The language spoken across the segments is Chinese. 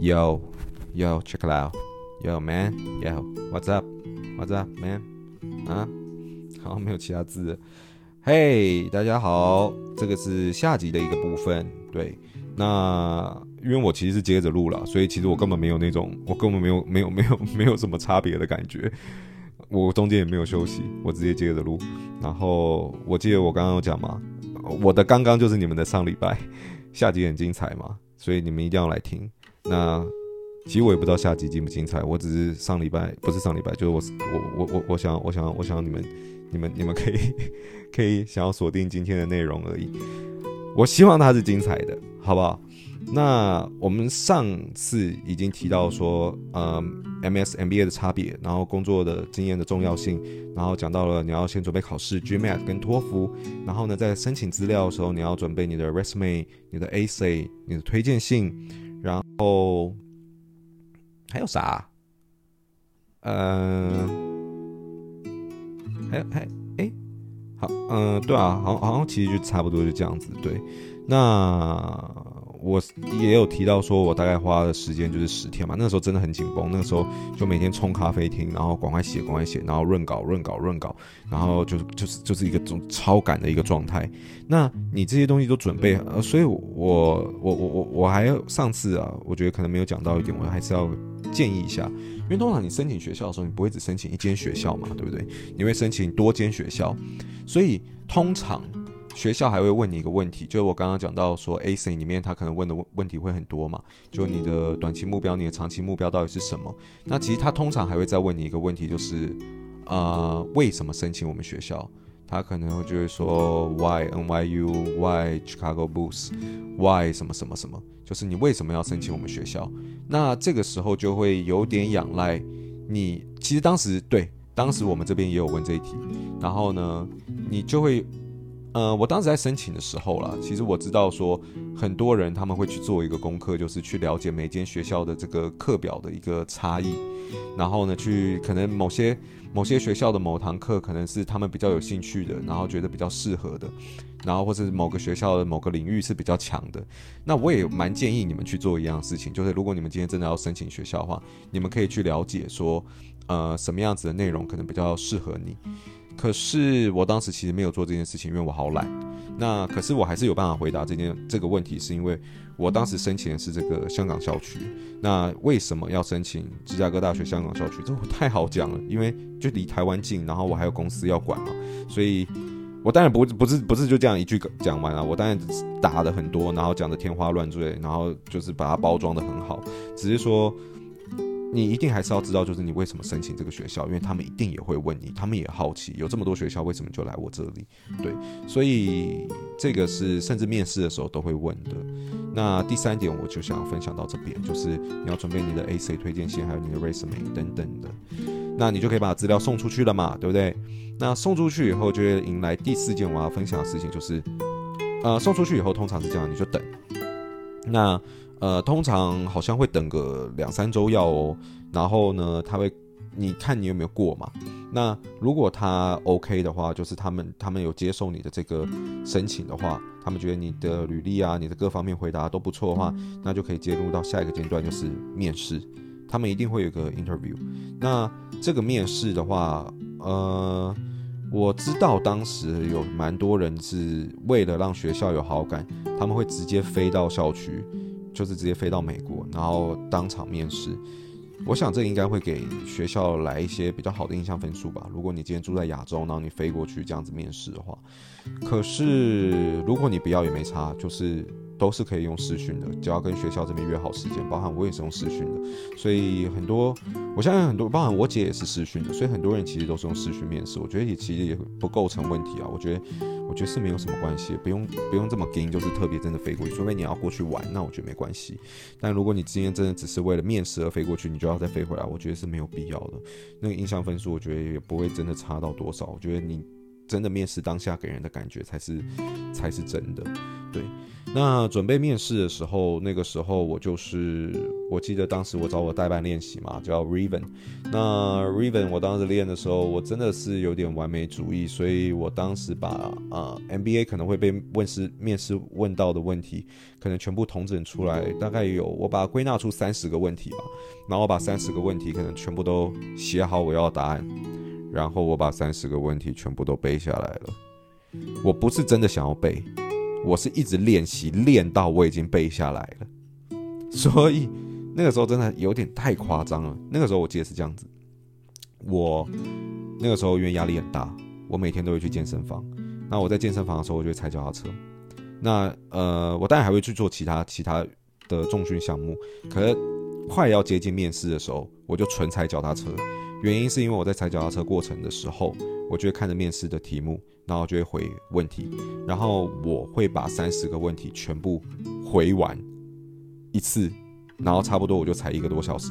Yo, yo, check it out. Yo, man. Yo, what's up? What's up, man? 啊，好，没有其他字。嘿，大家好，这个是下集的一个部分。对，那因为我其实是接着录了，所以其实我根本没有那种，我根本没有没有没有 没有什么差别的感觉。我中间也没有休息，我直接接着录。然后我记得我刚刚有讲嘛，我的刚刚就是你们的上礼拜，下集很精彩嘛，所以你们一定要来听。那其实我也不知道下集精不精彩，我只是上礼拜不是上礼拜，就是我我我我我想我想我想你们你们你们可以可以想要锁定今天的内容而已。我希望它是精彩的，好不好？那我们上次已经提到说，呃，MS MBA 的差别，然后工作的经验的重要性，然后讲到了你要先准备考试 GMAT 跟托福，然后呢，在申请资料的时候，你要准备你的 resume、你的 essay、你的推荐信。然后还有啥？呃，还有还哎，好，嗯、对啊，好，好像其实就差不多就这样子。对，那我也有提到说，我大概花的时间就是十天嘛。那个时候真的很紧绷，那个时候就每天冲咖啡厅，然后赶快写，赶快写，然后润稿，润稿，润稿，然后就就是就是一个这种超赶的一个状态。那你这些东西都准备，呃，所以我我我我我还要上次啊，我觉得可能没有讲到一点，我还是要建议一下，因为通常你申请学校的时候，你不会只申请一间学校嘛，对不对？你会申请多间学校，所以通常。学校还会问你一个问题，就是我刚刚讲到说，A C 里面他可能问的问问题会很多嘛，就你的短期目标、你的长期目标到底是什么？那其实他通常还会再问你一个问题，就是，呃，为什么申请我们学校？他可能就会说，Why NYU？Why Chicago Booth？Why 什么什么什么？就是你为什么要申请我们学校？那这个时候就会有点仰赖你。其实当时对，当时我们这边也有问这一题，然后呢，你就会。呃，我当时在申请的时候啦，其实我知道说很多人他们会去做一个功课，就是去了解每间学校的这个课表的一个差异，然后呢，去可能某些某些学校的某堂课可能是他们比较有兴趣的，然后觉得比较适合的，然后或是某个学校的某个领域是比较强的。那我也蛮建议你们去做一样事情，就是如果你们今天真的要申请学校的话，你们可以去了解说，呃，什么样子的内容可能比较适合你。可是我当时其实没有做这件事情，因为我好懒。那可是我还是有办法回答这件这个问题，是因为我当时申请的是这个香港校区。那为什么要申请芝加哥大学香港校区？这太好讲了，因为就离台湾近，然后我还有公司要管嘛，所以我当然不不是不是就这样一句讲完了，我当然打的很多，然后讲的天花乱坠，然后就是把它包装的很好，只是说。你一定还是要知道，就是你为什么申请这个学校，因为他们一定也会问你，他们也好奇，有这么多学校为什么就来我这里？对，所以这个是甚至面试的时候都会问的。那第三点，我就想要分享到这边，就是你要准备你的 A C 推荐信，还有你的 resume 等等的，那你就可以把资料送出去了嘛，对不对？那送出去以后，就会迎来第四件我要分享的事情，就是呃，送出去以后通常是这样，你就等。那呃，通常好像会等个两三周要哦，然后呢，他会，你看你有没有过嘛？那如果他 OK 的话，就是他们他们有接受你的这个申请的话，他们觉得你的履历啊，你的各方面回答都不错的话，那就可以接入到下一个阶段，就是面试。他们一定会有个 interview。那这个面试的话，呃，我知道当时有蛮多人是为了让学校有好感，他们会直接飞到校区。就是直接飞到美国，然后当场面试。我想这应该会给学校来一些比较好的印象分数吧。如果你今天住在亚洲，然后你飞过去这样子面试的话，可是如果你不要也没差，就是。都是可以用视讯的，只要跟学校这边约好时间，包含我也是用视讯的，所以很多，我相信很多，包含我姐也是视讯的，所以很多人其实都是用视讯面试，我觉得也其实也不构成问题啊，我觉得，我觉得是没有什么关系，不用不用这么紧，就是特别真的飞过去，除非你要过去玩，那我觉得没关系。但如果你今天真的只是为了面试而飞过去，你就要再飞回来，我觉得是没有必要的。那个印象分数，我觉得也不会真的差到多少，我觉得你。真的面试当下给人的感觉才是才是真的，对。那准备面试的时候，那个时候我就是，我记得当时我找我代办练习嘛，叫 Riven。那 Riven 我当时练的时候，我真的是有点完美主义，所以我当时把啊、呃、MBA 可能会被问试面试问到的问题，可能全部统整出来，大概有我把它归纳出三十个问题吧，然后把三十个问题可能全部都写好我要答案，然后我把三十个问题全部都背下来了。我不是真的想要背。我是一直练习，练到我已经背下来了，所以那个时候真的有点太夸张了。那个时候我记得是这样子，我那个时候因为压力很大，我每天都会去健身房。那我在健身房的时候，我就会踩脚踏车。那呃，我当然还会去做其他其他的重训项目。可是快要接近面试的时候，我就纯踩脚踏车。原因是因为我在踩脚踏车过程的时候，我就会看着面试的题目，然后就会回问题，然后我会把三十个问题全部回完一次，然后差不多我就踩一个多小时，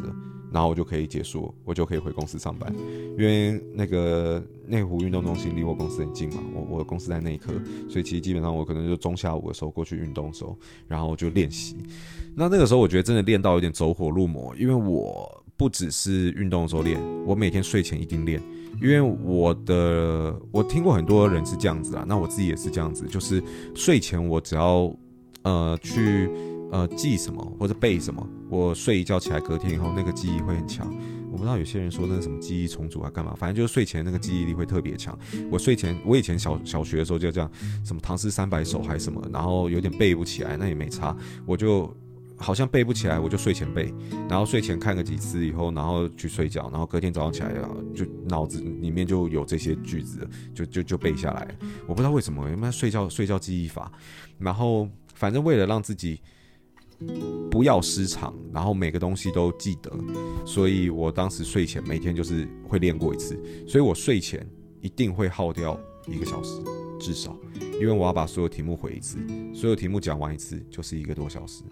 然后我就可以结束，我就可以回公司上班，因为那个内湖运动中心离我公司很近嘛，我我的公司在内科，所以其实基本上我可能就中下午的时候过去运动的时候，然后就练习。那那个时候我觉得真的练到有点走火入魔，因为我。不只是运动的时候练，我每天睡前一定练，因为我的我听过很多人是这样子啊，那我自己也是这样子，就是睡前我只要呃去呃记什么或者背什么，我睡一觉起来隔天以后那个记忆会很强。我不知道有些人说那个什么记忆重组啊干嘛，反正就是睡前那个记忆力会特别强。我睡前我以前小小学的时候就这样，什么唐诗三百首还是什么，然后有点背不起来，那也没差，我就。好像背不起来，我就睡前背，然后睡前看个几次以后，然后去睡觉，然后隔天早上起来啊，就脑子里面就有这些句子，就就就背下来。我不知道为什么，因为睡觉睡觉记忆法，然后反正为了让自己不要失常，然后每个东西都记得，所以我当时睡前每天就是会练过一次，所以我睡前一定会耗掉一个小时。至少，因为我要把所有题目回一次，所有题目讲完一次就是一个多小时。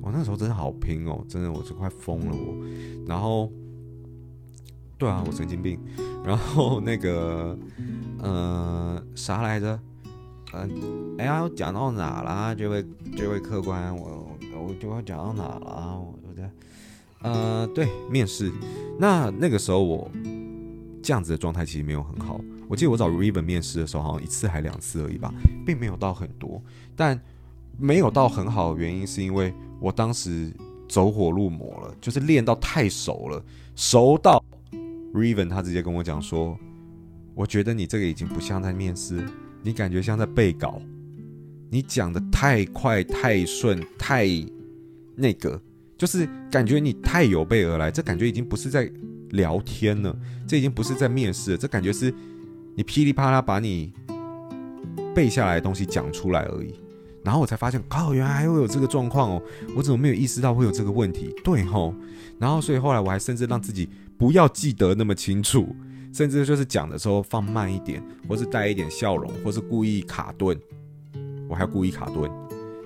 我那时候真的好拼哦，真的我是快疯了我。然后，对啊，我神经病。然后那个，呃，啥来着？嗯、呃，哎呀，我讲到哪了？这位这位客官，我我就要讲到哪了？我在，呃，对，面试。那那个时候我这样子的状态其实没有很好。我记得我找 Riven 面试的时候，好像一次还两次而已吧，并没有到很多。但没有到很好的原因，是因为我当时走火入魔了，就是练到太熟了，熟到 Riven 他直接跟我讲说：“我觉得你这个已经不像在面试，你感觉像在背稿，你讲的太快、太顺、太那个，就是感觉你太有备而来，这感觉已经不是在聊天了，这已经不是在面试了，这感觉是。”你噼里啪啦把你背下来的东西讲出来而已，然后我才发现，哦，原来还会有这个状况哦！我怎么没有意识到会有这个问题？对吼，然后所以后来我还甚至让自己不要记得那么清楚，甚至就是讲的时候放慢一点，或是带一点笑容，或是故意卡顿，我还要故意卡顿。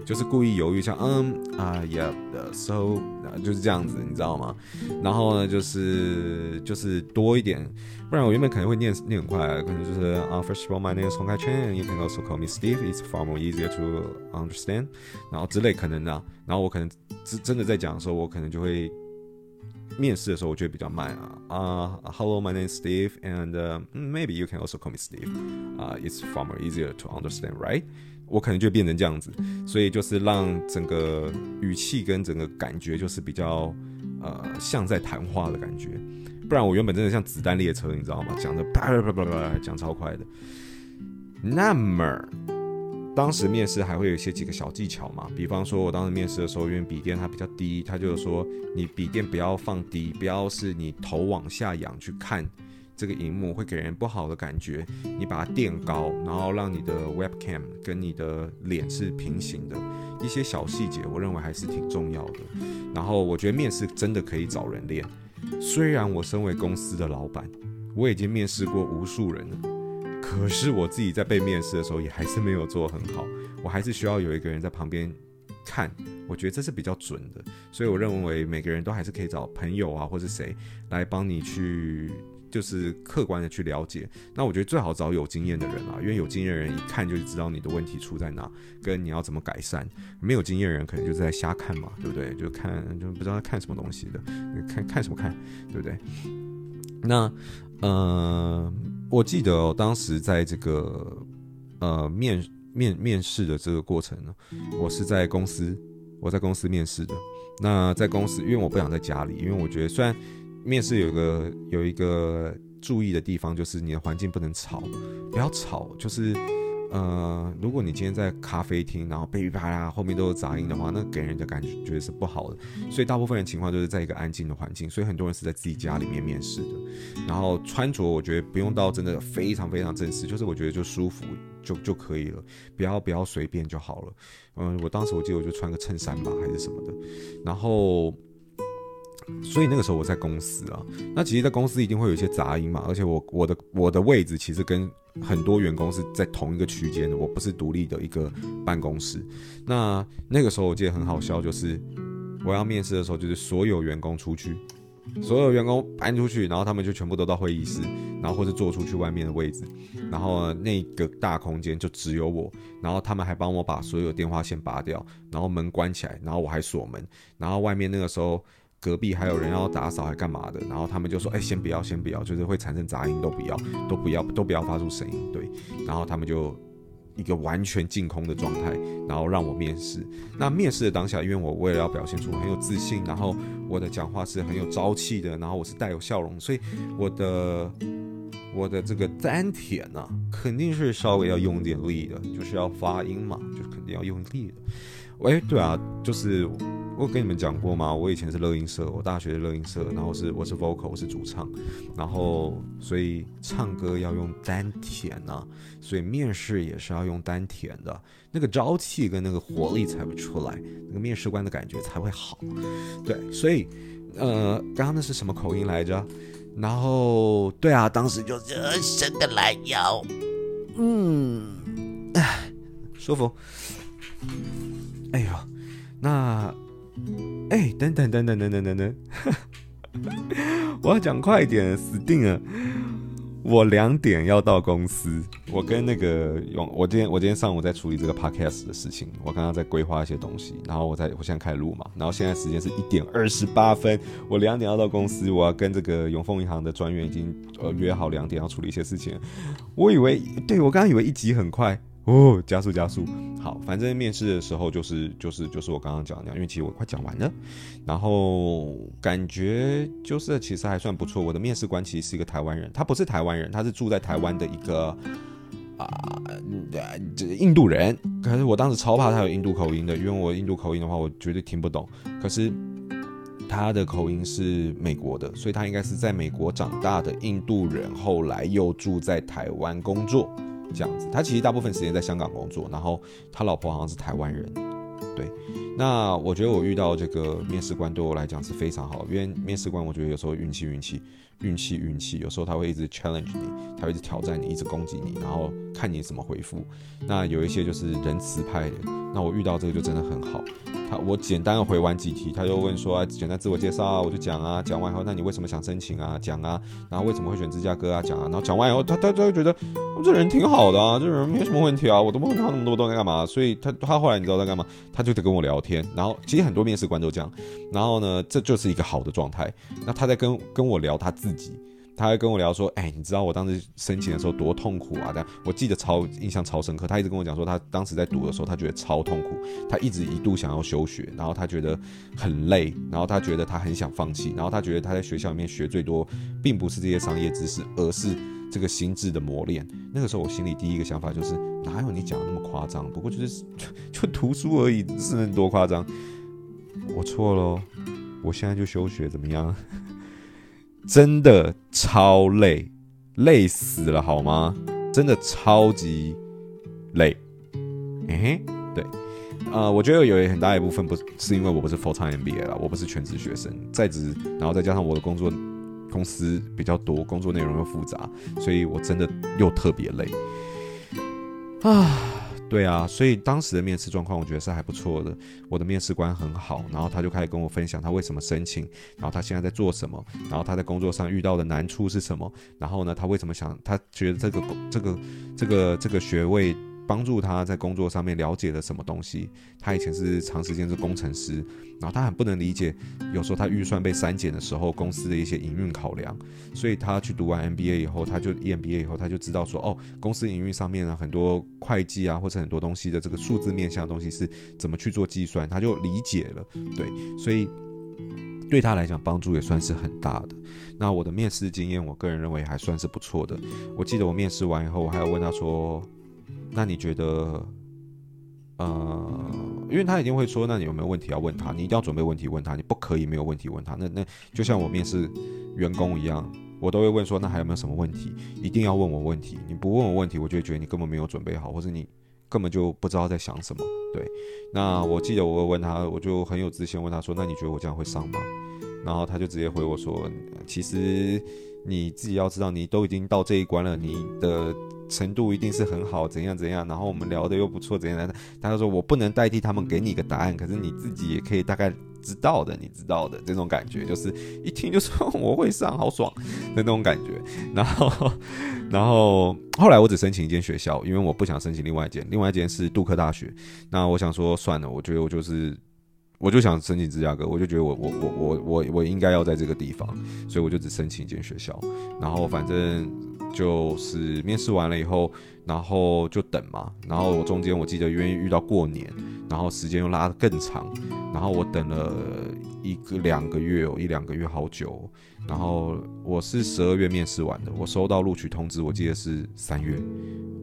就是故意犹豫，像嗯啊，yeah，so，就是这样子，你知道吗？然后呢，就是就是多一点，不然我原本可能会念念很快，可能就是啊，First of all, my name is Hong Kai Chen，you can also call me Steve. It's far more easier to understand。然后之类可能的，然后我可能真真的在讲的时候，我可能就会面试的时候，我觉得比较慢啊啊，Hello, my name is Steve, and、maybe you can also call me Steve。啊，It's far more easier to understand, right？我可能就变成这样子，所以就是让整个语气跟整个感觉就是比较呃像在谈话的感觉，不然我原本真的像子弹列车，你知道吗？讲的啪啪啪啪啪，讲超快的。那么当时面试还会有一些几个小技巧嘛，比方说我当时面试的时候，因为笔电它比较低，它就是说你笔电不要放低，不要是你头往下仰去看。这个荧幕会给人不好的感觉，你把它垫高，然后让你的 webcam 跟你的脸是平行的，一些小细节，我认为还是挺重要的。然后我觉得面试真的可以找人练，虽然我身为公司的老板，我已经面试过无数人了，可是我自己在被面试的时候也还是没有做很好，我还是需要有一个人在旁边看，我觉得这是比较准的。所以我认为每个人都还是可以找朋友啊，或是谁来帮你去。就是客观的去了解。那我觉得最好找有经验的人啊，因为有经验的人一看就知道你的问题出在哪，跟你要怎么改善。没有经验的人可能就是在瞎看嘛，对不对？就看就不知道看什么东西的，看看什么看，对不对？那呃，我记得哦，当时在这个呃面面面试的这个过程呢，我是在公司，我在公司面试的。那在公司，因为我不想在家里，因为我觉得虽然面试有个有一个注意的地方，就是你的环境不能吵，不要吵，就是。呃，如果你今天在咖啡厅，然后噼里啪啦后面都有杂音的话，那给人的感觉是不好的。所以大部分人情况都是在一个安静的环境，所以很多人是在自己家里面面试的。然后穿着，我觉得不用到真的非常非常正式，就是我觉得就舒服就就可以了，不要不要随便就好了。嗯，我当时我记得我就穿个衬衫吧，还是什么的，然后。所以那个时候我在公司啊，那其实，在公司一定会有一些杂音嘛，而且我我的我的位置其实跟很多员工是在同一个区间的，我不是独立的一个办公室。那那个时候我记得很好笑，就是我要面试的时候，就是所有员工出去，所有员工搬出去，然后他们就全部都到会议室，然后或者坐出去外面的位置，然后那个大空间就只有我，然后他们还帮我把所有电话线拔掉，然后门关起来，然后我还锁门，然后外面那个时候。隔壁还有人要打扫，还干嘛的？然后他们就说：“哎、先不要，先不要，就是会产生杂音，都不要，都不要，都不要发出声音。”对。然后他们就一个完全净空的状态，然后让我面试。那面试的当下，因为我为了要表现出很有自信，然后我的讲话是很有朝气的，然后我是带有笑容，所以我的我的这个丹田呢、肯定是稍微要用点力的，就是要发音嘛，就肯定要用力的。喂，对啊，就是。我跟你们讲过吗？我以前是乐音社，我大学的乐音社，然后是我是 vocal，我是主唱，然后所以唱歌要用丹田啊，所以面试也是要用丹田的，那个朝气跟那个活力才会出来，那个面试官的感觉才会好。对，所以呃，刚刚那是什么口音来着？然后对啊，当时就伸个懒腰，嗯，哎，舒服。哎呦，那。哎、等等等等等等等等，我要讲快一点，死定了！我两点要到公司，我跟那个永，我今天我今天上午在处理这个 podcast 的事情，我刚刚在规划一些东西，然后我在我现在开录嘛，然后现在时间是一点二十八分，我两点要到公司，我要跟这个永丰银行的专员已经呃约好两点要处理一些事情，我以为，对，我刚刚以为一集很快。哦，加速加速，好，反正面试的时候就是就是就是我刚刚讲的那样，因为其实我快讲完了，然后感觉就是其实还算不错。我的面试官其实是一个台湾人，他不是台湾人，他是住在台湾的一个啊，这、呃、印度人。可是我当时超怕他有印度口音的，因为我印度口音的话，我绝对听不懂。可是他的口音是美国的，所以他应该是在美国长大的印度人，后来又住在台湾工作。这样子，他其实大部分时间在香港工作，然后他老婆好像是台湾人，对。那我觉得我遇到这个面试官对我来讲是非常好，因为面试官我觉得有时候运气运气运气运气，有时候他会一直 challenge 你，他会一直挑战你，一直攻击你，然后看你怎么回复。那有一些就是仁慈派的，那我遇到这个就真的很好。他我简单的回完几题，他就问说啊，简单自我介绍啊，我就讲啊，讲完以后，那你为什么想申请啊？讲啊，然后为什么会选芝加哥啊？讲啊，然后讲完以后，他他他就觉得我这人挺好的啊，这人没什么问题啊，我都不问他那么多都在干嘛？所以他他后来你知道在干嘛？他就得跟我聊天，然后其实很多面试官都这样，然后呢，这就是一个好的状态。那他在跟跟我聊他自自己。他还跟我聊说，哎，你知道我当时申请的时候多痛苦啊？这样我记得超印象超深刻。他一直跟我讲说，他当时在读的时候，他觉得超痛苦，他一直一度想要休学，然后他觉得很累，然后他觉得他很想放弃，然后他觉得他在学校里面学最多，并不是这些商业知识，而是这个心智的磨练。那个时候我心里第一个想法就是，哪有你讲的那么夸张？不过就是 就，读书而已，是能多夸张？我错了，我现在就休学怎么样？真的超累，累死了好吗？真的超级累。哎、对，呃，我觉得有很大一部分不是因为我不是 full time MBA 啦，我不是全职学生，在职，然后再加上我的工作公司比较多，工作内容又复杂，所以我真的又特别累啊。对啊，所以当时的面试状况我觉得是还不错的。我的面试官很好，然后他就开始跟我分享他为什么申请，然后他现在在做什么，然后他在工作上遇到的难处是什么，然后呢，他为什么想，他觉得这个这个这个这个学位。帮助他在工作上面了解了什么东西。他以前是长时间是工程师，然后他很不能理解，有时候他预算被删减的时候，公司的一些营运考量。所以他去读完 MBA 以后，他就 EMBA 以后，他就知道说，哦，公司营运上面呢，很多会计啊，或者很多东西的这个数字面向的东西是怎么去做计算，他就理解了。对，所以对他来讲帮助也算是很大的。那我的面试经验，我个人认为还算是不错的。我记得我面试完以后，我还要问他说。那你觉得，呃，因为他一定会说，那你有没有问题要问他？你一定要准备问题问他，你不可以没有问题问他。那那就像我面试员工一样，我都会问说，那还有没有什么问题？一定要问我问题，你不问我问题，我就觉得你根本没有准备好，或者你根本就不知道在想什么。对，那我记得我会问他，我就很有自信问他说，那你觉得我这样会上吗？然后他就直接回我说，其实你自己要知道，你都已经到这一关了，你的。程度一定是很好，怎样怎样，然后我们聊得又不错，怎样的？他就说我不能代替他们给你一个答案，可是你自己也可以大概知道的，你知道的这种感觉，就是一听就说我会上，好爽的那种感觉。然后，然后后来我只申请一间学校，因为我不想申请另外一间，另外一间是杜克大学。那我想说算了，我觉得我就是。我就想申请芝加哥，我就觉得我我我我我我应该要在这个地方，所以我就只申请一间学校，然后反正就是面试完了以后，然后就等嘛，然后我中间我记得因为遇到过年，然后时间又拉得更长，然后我等了一个两个月哦，一两个月好久，然后我是十二月面试完的，我收到录取通知，我记得是三月。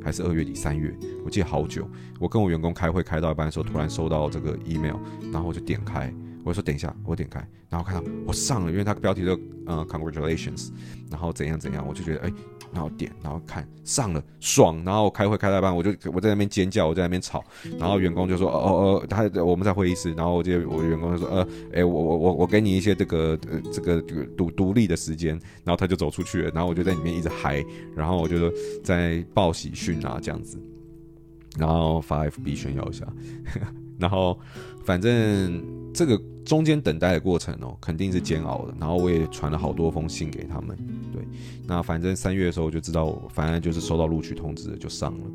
还是二月底三月，我记得好久。我跟我员工开会开到一半的时候，突然收到这个 email，然后我就点开，我说等一下，我点开，然后看到我上了，因为它标题就呃 congratulations，然后怎样怎样，我就觉得哎。然后点，然后看上了，爽。然后开会开到一半，我就我在那边尖叫，我在那边吵。然后员工就说：“哦哦，他我们在会议室。”然后我就我员工就说：“呃，哎，我我我我给你一些这个呃这个独独立的时间。”然后他就走出去了。然后我就在里面一直嗨。然后我就在报喜讯啊这样子，然后发 FB 炫耀一下。然后反正这个中间等待的过程哦，肯定是煎熬的。然后我也传了好多封信给他们。对，那反正三月的时候我就知道，反正就是收到录取通知了，就上了。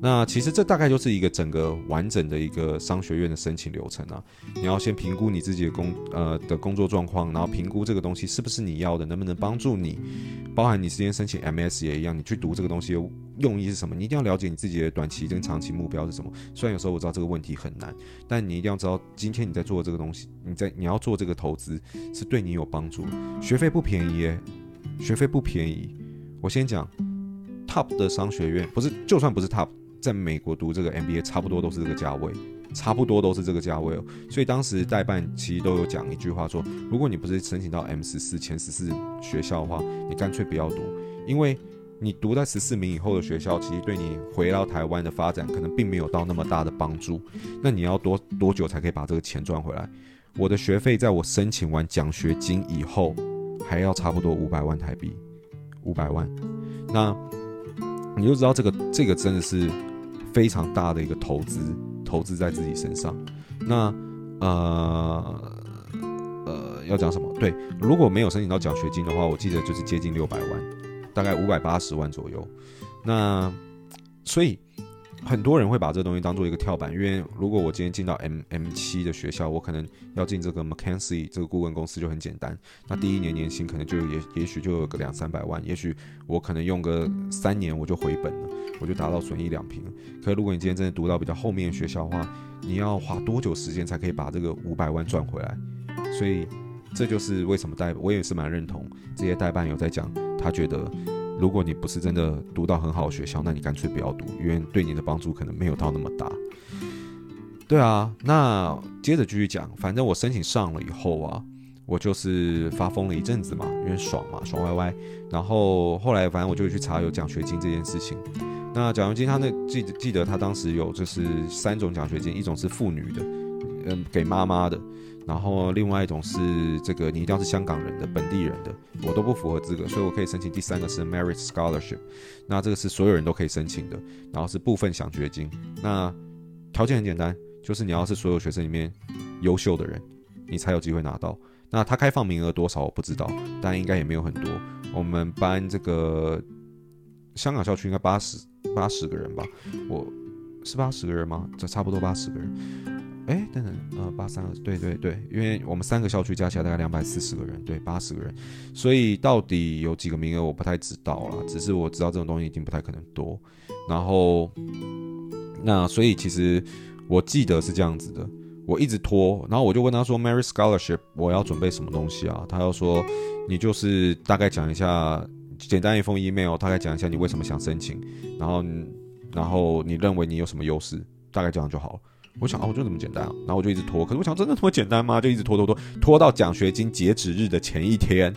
那其实这大概就是一个整个完整的一个商学院的申请流程啊。你要先评估你自己的工呃的工作状况，然后评估这个东西是不是你要的，能不能帮助你。包含你之前申请 MS 也一样，你去读这个东西的用意是什么？你一定要了解你自己的短期跟长期目标是什么。虽然有时候我知道这个问题很难，但你一定要知道，今天你在做这个东西，你在你要做这个投资是对你有帮助。学费不便宜耶。学费不便宜，我先讲，Top 的商学院不是，就算不是 Top，在美国读这个 MBA 差不多都是这个价位，差不多都是这个价位哦。所以当时代办其实都有讲一句话说，如果你不是申请到 M 十四前十四学校的话，你干脆不要读，因为你读在十四名以后的学校，其实对你回到台湾的发展可能并没有到那么大的帮助。那你要多多久才可以把这个钱赚回来？我的学费在我申请完奖学金以后。还要差不多五百万台币，五百万，那你就知道这个这个真的是非常大的一个投资，投资在自己身上。那呃呃要讲什么？对，如果没有申请到奖学金的话，我记得就是接近六百万，大概五百八十万左右。那所以。很多人会把这东西当做一个跳板，因为如果我今天进到 M M 七的学校，我可能要进这个 McKinsey 这个顾问公司就很简单。那第一年年薪可能就也也许就有个两三百万，也许我可能用个三年我就回本了，我就达到损益两平。可是如果你今天真的读到比较后面的学校的话，你要花多久时间才可以把这个五百万赚回来？所以这就是为什么代我也是蛮认同这些代办有在讲，他觉得。如果你不是真的读到很好的学校，那你干脆不要读，因为对你的帮助可能没有到那么大。对啊，那接着继续讲，反正我申请上了以后啊，我就是发疯了一阵子嘛，因为爽嘛，爽歪歪。然后后来反正我就去查有奖学金这件事情。那奖学金他那记记得他当时有就是三种奖学金，一种是妇女的，嗯，给妈妈的。然后另外一种是这个你一定要是香港人的本地人的，我都不符合资格，所以我可以申请第三个是 Merit Scholarship，那这个是所有人都可以申请的，然后是部分奖学金，那条件很简单，就是你要是所有学生里面优秀的人，你才有机会拿到。那他开放名额多少我不知道，但应该也没有很多。我们班这个香港校区应该八十八十个人吧，我是八十个人吗？这差不多八十个人。哎，等等，呃，八三二，对对对，因为我们三个校区加起来大概两百四十个人，对，八十个人，所以到底有几个名额我不太知道啦，只是我知道这种东西一定不太可能多。然后，那所以其实我记得是这样子的，我一直拖，然后我就问他说，Mary Scholarship 我要准备什么东西啊？他又说，你就是大概讲一下，简单一封 email，大概讲一下你为什么想申请，然后，然后你认为你有什么优势，大概这样就好了。我想哦，就这么简单啊，然后我就一直拖。可是我想，真的这么简单吗？就一直拖拖拖，拖到奖学金截止日的前一天。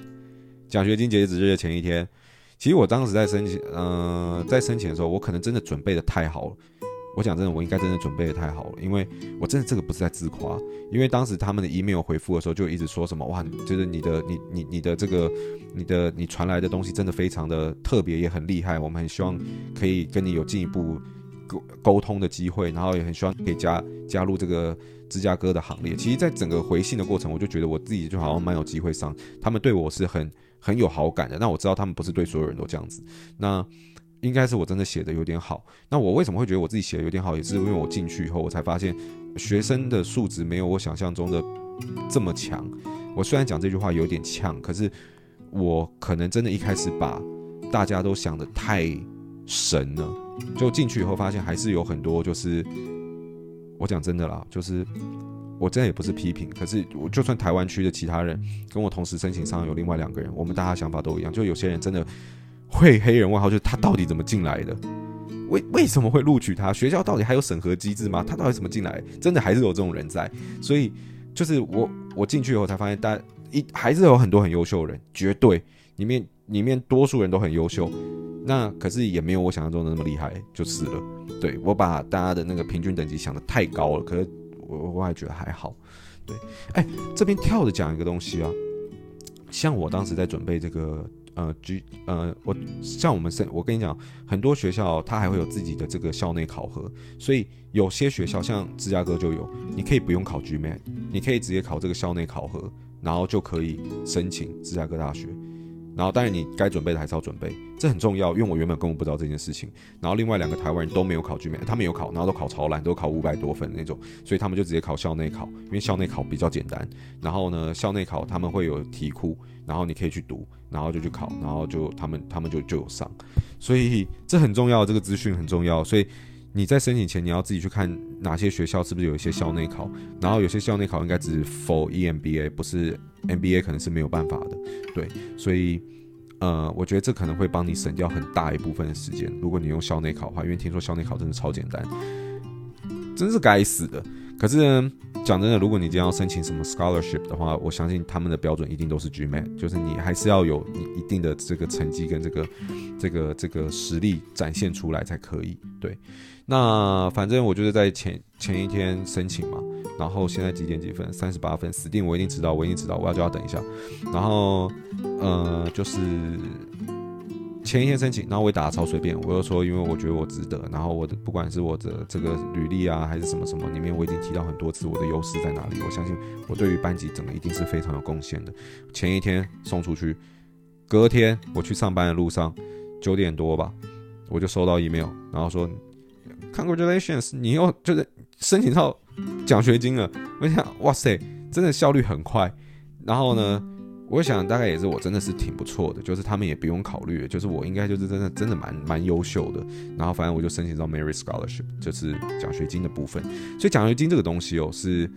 奖学金截止日的前一天，其实我当时在申请，嗯、在申请的时候，我可能真的准备的太好了。我讲真的，我应该真的准备的太好了，因为我真的这个不是在自夸，因为当时他们的 email 回复的时候，就一直说什么哇，就是你的你你你的这个你的你传来的东西真的非常的特别，也很厉害，我们很希望可以跟你有进一步。沟沟通的机会，然后也很希望可以加加入这个芝加哥的行列。其实，在整个回信的过程，我就觉得我自己就好像蛮有机会上。他们对我是很很有好感的。那我知道他们不是对所有人都这样子。那应该是我真的写的有点好。那我为什么会觉得我自己写的有点好？也是因为我进去以后，我才发现学生的素质没有我想象中的这么强。我虽然讲这句话有点呛，可是我可能真的一开始把大家都想得太神了。就进去以后发现还是有很多，就是我讲真的啦，就是我真的也不是批评，可是我就算台湾区的其他人跟我同时申请上有另外两个人，我们大家想法都一样，就有些人真的会黑人问号，就是他到底怎么进来的？为为什么会录取他？学校到底还有审核机制吗？他到底怎么进来？真的还是有这种人在，所以就是我我进去以后才发现，大一还是有很多很优秀的人，绝对里面里面多数人都很优秀。那可是也没有我想象中的那么厉害，就是了。对，我把大家的那个平均等级想得太高了，可是我我还觉得还好。对，哎、这边跳着讲一个东西啊，像我当时在准备这个呃 G 呃，我像我们是，我跟你讲，很多学校它还会有自己的这个校内考核，所以有些学校像芝加哥就有，你可以不用考 GMAT，你可以直接考这个校内考核，然后就可以申请芝加哥大学。然后，当然你该准备的还是要准备，这很重要，因为我原本根本不知道这件事情。然后，另外两个台湾人都没有考 GMAT，他们有考，然后都考超烂，都考五百多分那种，所以他们就直接考校内考，因为校内考比较简单。然后呢，校内考他们会有题库，然后你可以去读，然后就去考，然后就他们他们就就有上，所以这很重要，这个资讯很重要，所以。你在申请前，你要自己去看哪些学校是不是有一些校内考，然后有些校内考应该只是 for EMBA，不是 MBA，可能是没有办法的。对，所以呃，我觉得这可能会帮你省掉很大一部分的时间。如果你用校内考的话，因为听说校内考真的超简单，真是该死的。可是呢，讲真的，如果你今天要申请什么 scholarship 的话，我相信他们的标准一定都是 GMAT，就是你还是要有一定的这个成绩跟这个这个这个实力展现出来才可以。对，那反正我就是在前前一天申请嘛，然后现在几点几分？三十八分，死定我一定迟到，我一定迟到，我要就要等一下。然后呃，就是。前一天申请，然后我也打的超随便，我又说，因为我觉得我值得。然后我的不管是我的这个履历啊，还是什么什么里面，我已经提到很多次我的优势在哪里。我相信我对于班级整个一定是非常有贡献的。前一天送出去，隔天我去上班的路上，九点多吧，我就收到 email，然后说 Congratulations，你又就是申请到奖学金了。我想，哇塞，真的效率很快。然后呢？我想大概也是我真的是挺不错的，就是他们也不用考虑，就是我应该就是真的真的蛮蛮优秀的。然后反正我就申请到 Mary Scholarship，就是奖学金的部分。所以奖学金这个东西哦，是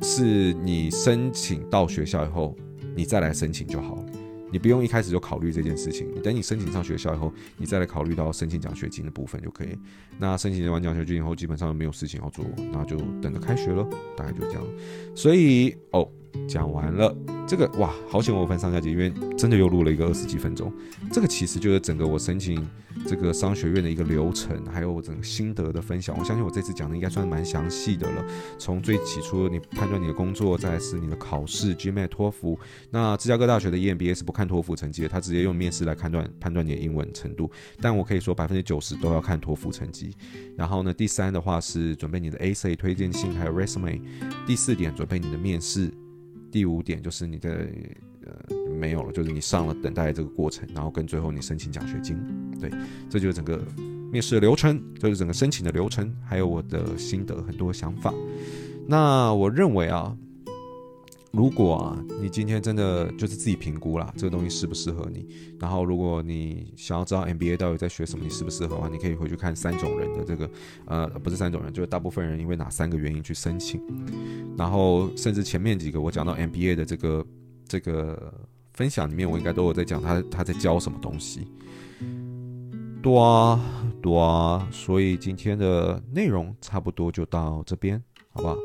是你申请到学校以后，你再来申请就好了，你不用一开始就考虑这件事情。你等你申请上学校以后，你再来考虑到申请奖学金的部分就可以。那申请完奖学金以后，基本上没有事情要做，那就等着开学了，大概就这样。所以哦，讲完了。这个哇，好险我分上下集，因为真的又录了一个二十几分钟。这个其实就是整个我申请这个商学院的一个流程，还有我整个心得的分享。我相信我这次讲的应该算蛮详细的了。从最起初你判断你的工作，再来是你的考试，GMAT、托福。那芝加哥大学的 EMBA 是不看托福成绩的，他直接用面试来判断判断你的英文程度。但我可以说百分之九十都要看托福成绩。然后呢，第三的话是准备你的 AC 推荐信，还有 resume。第四点，准备你的面试。第五点就是你的呃没有了，就是你上了等待这个过程，然后跟最后你申请奖学金，对，这就是整个面试的流程，就是整个申请的流程，还有我的心得很多想法。那我认为啊。如果啊，你今天真的就是自己评估啦，这个东西适不适合你。然后，如果你想要知道 MBA 到底在学什么，你适不适合的话，你可以回去看三种人的这个，呃，不是三种人，就是大部分人因为哪三个原因去申请。然后，甚至前面几个我讲到 MBA 的这个这个分享里面，我应该都有在讲他他在教什么东西。多啊多啊，所以今天的内容差不多就到这边，好不好？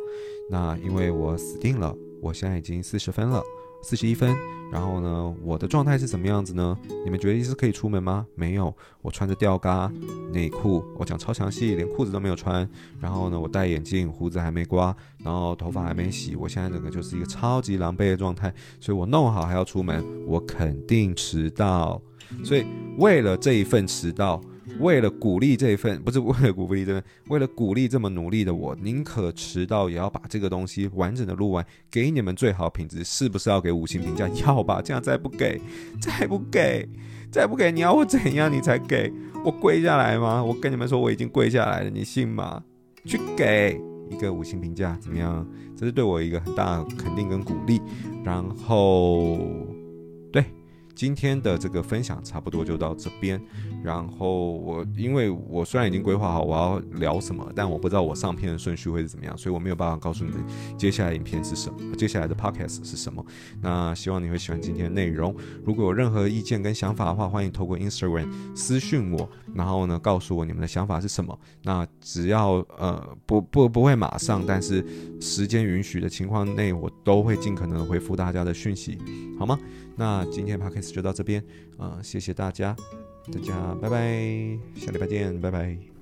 那因为我死定了。我现在已经四十分了，四十一分。然后呢，我的状态是什么样子呢？你们觉得是可以出门吗？没有，我穿着吊嘎内裤，我讲超详细，连裤子都没有穿。然后呢，我戴眼镜，胡子还没刮，然后头发还没洗。我现在整个就是一个超级狼狈的状态，所以我弄好还要出门，我肯定迟到。所以为了这一份迟到。为了鼓励这一份，不是为了鼓励这份，为了鼓励这么努力的我，宁可迟到也要把这个东西完整的录完，给你们最好品质，是不是要给五星评价？要吧，这样再不给，再不给，再不给，你要我怎样你才给？我跪下来吗？我跟你们说我已经跪下来了，你信吗？去给一个五星评价，怎么样？这是对我一个很大的肯定跟鼓励，然后。今天的这个分享差不多就到这边，然后我因为我虽然已经规划好我要聊什么，但我不知道我上片的顺序会是怎么样，所以我没有办法告诉你们接下来影片是什么，接下来的 podcast 是什么。那希望你会喜欢今天的内容。如果有任何意见跟想法的话，欢迎透过 Instagram 私讯我，然后呢告诉我你们的想法是什么。那只要呃不不不会马上，但是时间允许的情况内，我都会尽可能回复大家的讯息，好吗？那今天 podcast 就到这边，啊、谢谢大家，大家拜拜，下礼拜见，拜拜。